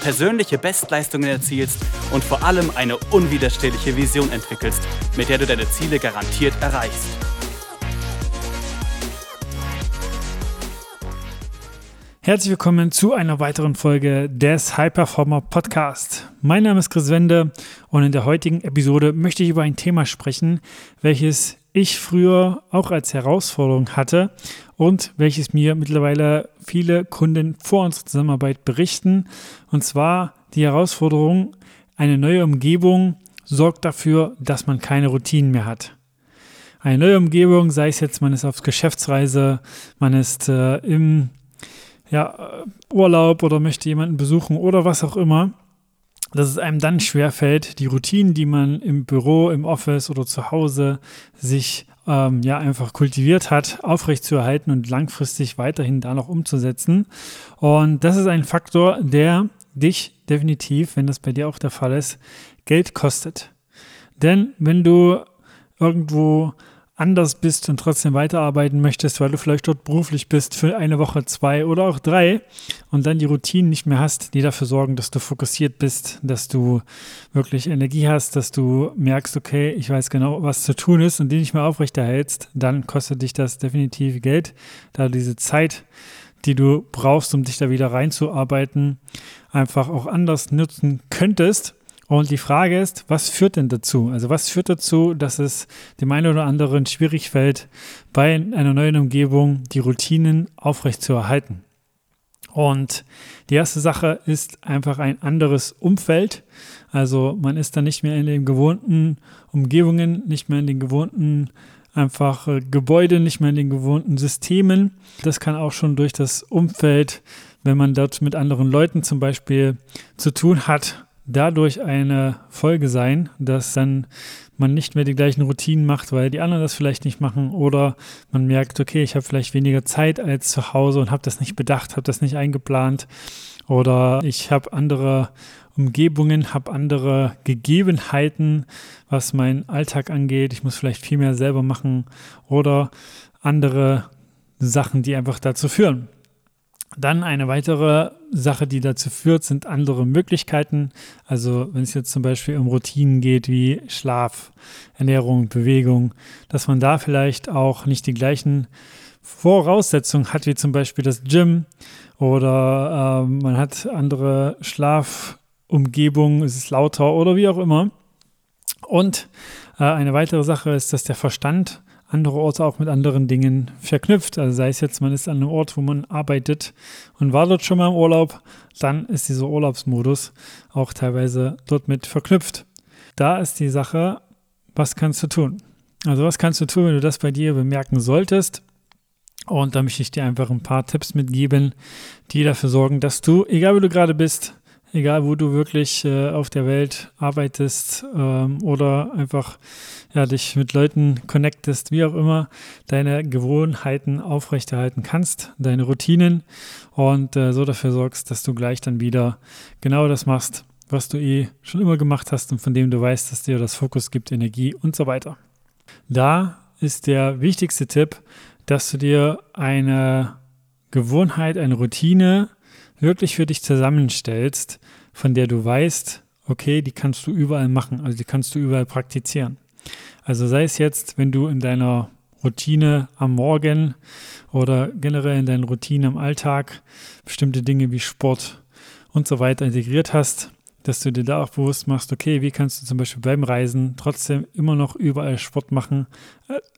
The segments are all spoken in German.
persönliche Bestleistungen erzielst und vor allem eine unwiderstehliche Vision entwickelst, mit der du deine Ziele garantiert erreichst. Herzlich willkommen zu einer weiteren Folge des High Performer Podcast. Mein Name ist Chris Wende und in der heutigen Episode möchte ich über ein Thema sprechen, welches ich früher auch als Herausforderung hatte und welches mir mittlerweile viele Kunden vor unserer Zusammenarbeit berichten. Und zwar die Herausforderung, eine neue Umgebung sorgt dafür, dass man keine Routinen mehr hat. Eine neue Umgebung, sei es jetzt, man ist auf Geschäftsreise, man ist äh, im ja, Urlaub oder möchte jemanden besuchen oder was auch immer dass es einem dann schwerfällt, die Routinen, die man im Büro, im Office oder zu Hause sich ähm, ja einfach kultiviert hat, aufrechtzuerhalten und langfristig weiterhin da noch umzusetzen. Und das ist ein Faktor, der dich definitiv, wenn das bei dir auch der Fall ist, Geld kostet. Denn wenn du irgendwo anders bist und trotzdem weiterarbeiten möchtest, weil du vielleicht dort beruflich bist für eine Woche, zwei oder auch drei und dann die Routinen nicht mehr hast, die dafür sorgen, dass du fokussiert bist, dass du wirklich Energie hast, dass du merkst, okay, ich weiß genau, was zu tun ist und die nicht mehr aufrechterhältst, dann kostet dich das definitiv Geld, da diese Zeit, die du brauchst, um dich da wieder reinzuarbeiten, einfach auch anders nutzen könntest und die Frage ist, was führt denn dazu? Also was führt dazu, dass es dem einen oder anderen schwierig fällt, bei einer neuen Umgebung die Routinen aufrechtzuerhalten? Und die erste Sache ist einfach ein anderes Umfeld. Also man ist dann nicht mehr in den gewohnten Umgebungen, nicht mehr in den gewohnten einfach äh, Gebäude, nicht mehr in den gewohnten Systemen. Das kann auch schon durch das Umfeld, wenn man dort mit anderen Leuten zum Beispiel zu tun hat, dadurch eine Folge sein, dass dann man nicht mehr die gleichen Routinen macht, weil die anderen das vielleicht nicht machen oder man merkt, okay, ich habe vielleicht weniger Zeit als zu Hause und habe das nicht bedacht, habe das nicht eingeplant oder ich habe andere Umgebungen, habe andere Gegebenheiten, was meinen Alltag angeht. Ich muss vielleicht viel mehr selber machen oder andere Sachen, die einfach dazu führen. Dann eine weitere Sache, die dazu führt, sind andere Möglichkeiten. Also wenn es jetzt zum Beispiel um Routinen geht wie Schlaf, Ernährung, Bewegung, dass man da vielleicht auch nicht die gleichen Voraussetzungen hat wie zum Beispiel das Gym oder äh, man hat andere Schlafumgebungen, es ist lauter oder wie auch immer. Und äh, eine weitere Sache ist, dass der Verstand andere Orte auch mit anderen Dingen verknüpft. Also sei es jetzt, man ist an einem Ort, wo man arbeitet und war dort schon mal im Urlaub, dann ist dieser Urlaubsmodus auch teilweise dort mit verknüpft. Da ist die Sache, was kannst du tun? Also was kannst du tun, wenn du das bei dir bemerken solltest? Und da möchte ich dir einfach ein paar Tipps mitgeben, die dafür sorgen, dass du, egal wo du gerade bist, egal wo du wirklich äh, auf der Welt arbeitest ähm, oder einfach ja, dich mit Leuten connectest, wie auch immer, deine Gewohnheiten aufrechterhalten kannst, deine Routinen und äh, so dafür sorgst, dass du gleich dann wieder genau das machst, was du eh schon immer gemacht hast und von dem du weißt, dass dir das Fokus gibt, Energie und so weiter. Da ist der wichtigste Tipp, dass du dir eine Gewohnheit, eine Routine wirklich für dich zusammenstellst, von der du weißt, okay, die kannst du überall machen, also die kannst du überall praktizieren. Also sei es jetzt, wenn du in deiner Routine am Morgen oder generell in deinen Routinen am Alltag bestimmte Dinge wie Sport und so weiter integriert hast, dass du dir da auch bewusst machst, okay, wie kannst du zum Beispiel beim Reisen trotzdem immer noch überall Sport machen,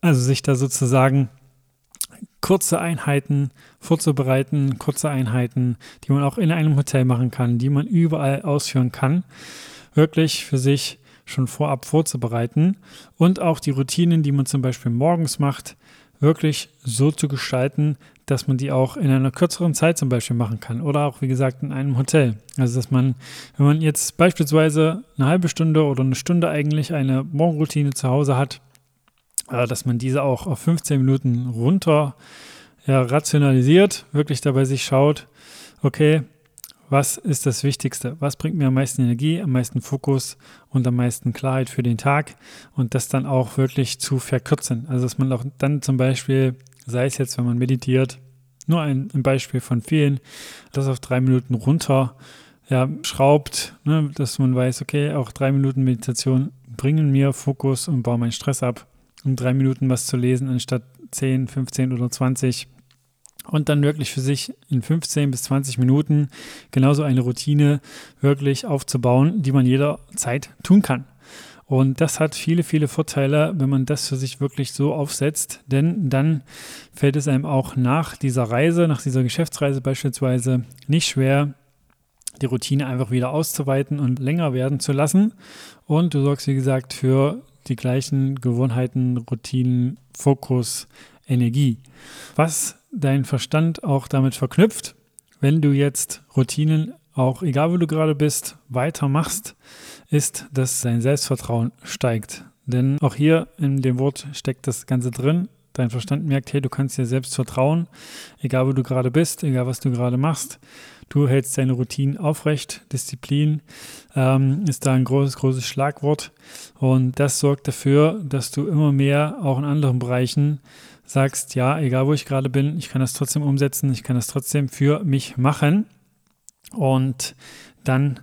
also sich da sozusagen kurze Einheiten vorzubereiten, kurze Einheiten, die man auch in einem Hotel machen kann, die man überall ausführen kann, wirklich für sich schon vorab vorzubereiten und auch die Routinen, die man zum Beispiel morgens macht, wirklich so zu gestalten, dass man die auch in einer kürzeren Zeit zum Beispiel machen kann oder auch, wie gesagt, in einem Hotel. Also, dass man, wenn man jetzt beispielsweise eine halbe Stunde oder eine Stunde eigentlich eine Morgenroutine zu Hause hat, dass man diese auch auf 15 Minuten runter ja, rationalisiert, wirklich dabei sich schaut, okay, was ist das Wichtigste? Was bringt mir am meisten Energie, am meisten Fokus und am meisten Klarheit für den Tag? Und das dann auch wirklich zu verkürzen. Also, dass man auch dann zum Beispiel, sei es jetzt, wenn man meditiert, nur ein, ein Beispiel von vielen, das auf drei Minuten runter ja, schraubt, ne, dass man weiß, okay, auch drei Minuten Meditation bringen mir Fokus und bauen meinen Stress ab, um drei Minuten was zu lesen, anstatt 10, 15 oder 20 und dann wirklich für sich in 15 bis 20 Minuten genauso eine Routine wirklich aufzubauen, die man jederzeit tun kann. Und das hat viele, viele Vorteile, wenn man das für sich wirklich so aufsetzt, denn dann fällt es einem auch nach dieser Reise, nach dieser Geschäftsreise beispielsweise nicht schwer, die Routine einfach wieder auszuweiten und länger werden zu lassen. Und du sorgst, wie gesagt, für die gleichen Gewohnheiten, Routinen, Fokus, Energie. Was dein Verstand auch damit verknüpft, wenn du jetzt Routinen, auch egal wo du gerade bist, weitermachst, ist, dass dein Selbstvertrauen steigt. Denn auch hier in dem Wort steckt das Ganze drin. Dein Verstand merkt, hey, du kannst dir selbst vertrauen, egal wo du gerade bist, egal was du gerade machst. Du hältst deine Routinen aufrecht. Disziplin ähm, ist da ein großes, großes Schlagwort. Und das sorgt dafür, dass du immer mehr auch in anderen Bereichen sagst, ja, egal wo ich gerade bin, ich kann das trotzdem umsetzen, ich kann das trotzdem für mich machen. Und dann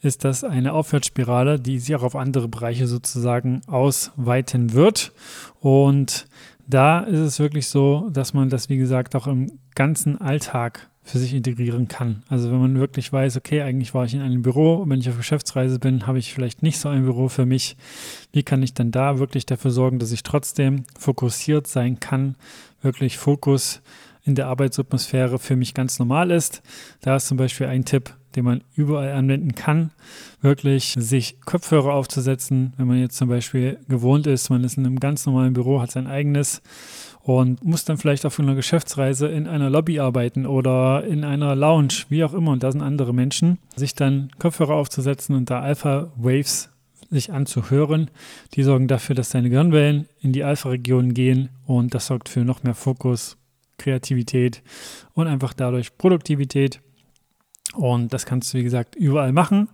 ist das eine Aufwärtsspirale, die sich auch auf andere Bereiche sozusagen ausweiten wird. Und da ist es wirklich so, dass man das, wie gesagt, auch im ganzen Alltag für sich integrieren kann. Also wenn man wirklich weiß, okay, eigentlich war ich in einem Büro und wenn ich auf Geschäftsreise bin, habe ich vielleicht nicht so ein Büro für mich. Wie kann ich dann da wirklich dafür sorgen, dass ich trotzdem fokussiert sein kann, wirklich Fokus in der Arbeitsatmosphäre für mich ganz normal ist. Da ist zum Beispiel ein Tipp, den man überall anwenden kann, wirklich sich Kopfhörer aufzusetzen, wenn man jetzt zum Beispiel gewohnt ist, man ist in einem ganz normalen Büro, hat sein eigenes und muss dann vielleicht auf einer Geschäftsreise in einer Lobby arbeiten oder in einer Lounge, wie auch immer, und da sind andere Menschen, sich dann Kopfhörer aufzusetzen und da Alpha Waves sich anzuhören, die sorgen dafür, dass deine Gehirnwellen in die Alpha-Region gehen und das sorgt für noch mehr Fokus, Kreativität und einfach dadurch Produktivität. Und das kannst du, wie gesagt, überall machen.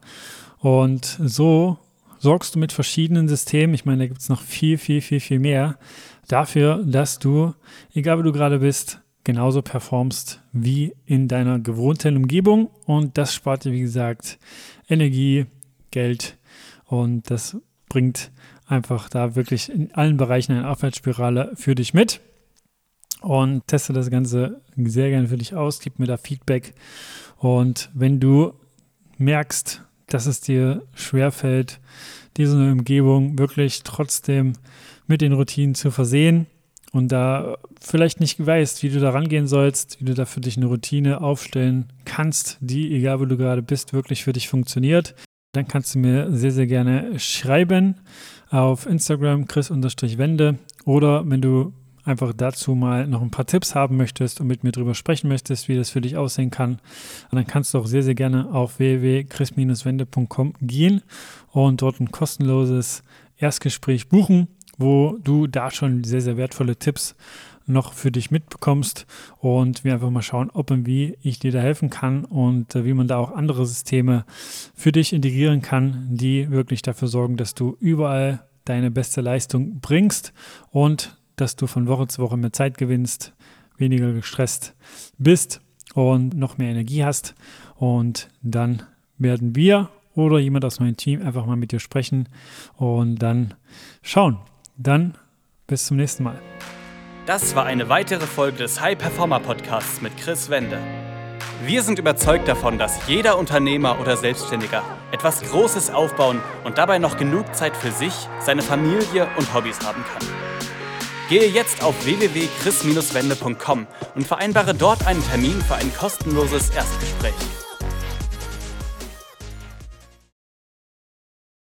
Und so sorgst du mit verschiedenen Systemen, ich meine, da gibt es noch viel, viel, viel, viel mehr, dafür, dass du, egal wo du gerade bist, genauso performst wie in deiner gewohnten Umgebung. Und das spart dir, wie gesagt, Energie, Geld und das bringt einfach da wirklich in allen Bereichen eine Aufwärtsspirale für dich mit. Und teste das Ganze sehr gerne für dich aus, gib mir da Feedback. Und wenn du merkst, dass es dir schwerfällt, diese Umgebung wirklich trotzdem mit den Routinen zu versehen und da vielleicht nicht weißt, wie du da rangehen sollst, wie du da für dich eine Routine aufstellen kannst, die, egal wo du gerade bist, wirklich für dich funktioniert, dann kannst du mir sehr, sehr gerne schreiben auf Instagram chris-wende oder wenn du einfach dazu mal noch ein paar Tipps haben möchtest und mit mir drüber sprechen möchtest, wie das für dich aussehen kann, dann kannst du auch sehr, sehr gerne auf www.chris-wende.com gehen und dort ein kostenloses Erstgespräch buchen, wo du da schon sehr, sehr wertvolle Tipps noch für dich mitbekommst und wir einfach mal schauen, ob und wie ich dir da helfen kann und äh, wie man da auch andere Systeme für dich integrieren kann, die wirklich dafür sorgen, dass du überall deine beste Leistung bringst und dass du von Woche zu Woche mehr Zeit gewinnst, weniger gestresst bist und noch mehr Energie hast. Und dann werden wir oder jemand aus meinem Team einfach mal mit dir sprechen und dann schauen. Dann bis zum nächsten Mal. Das war eine weitere Folge des High Performer Podcasts mit Chris Wende. Wir sind überzeugt davon, dass jeder Unternehmer oder Selbstständiger etwas Großes aufbauen und dabei noch genug Zeit für sich, seine Familie und Hobbys haben kann. Gehe jetzt auf www.chris-wende.com und vereinbare dort einen Termin für ein kostenloses Erstgespräch.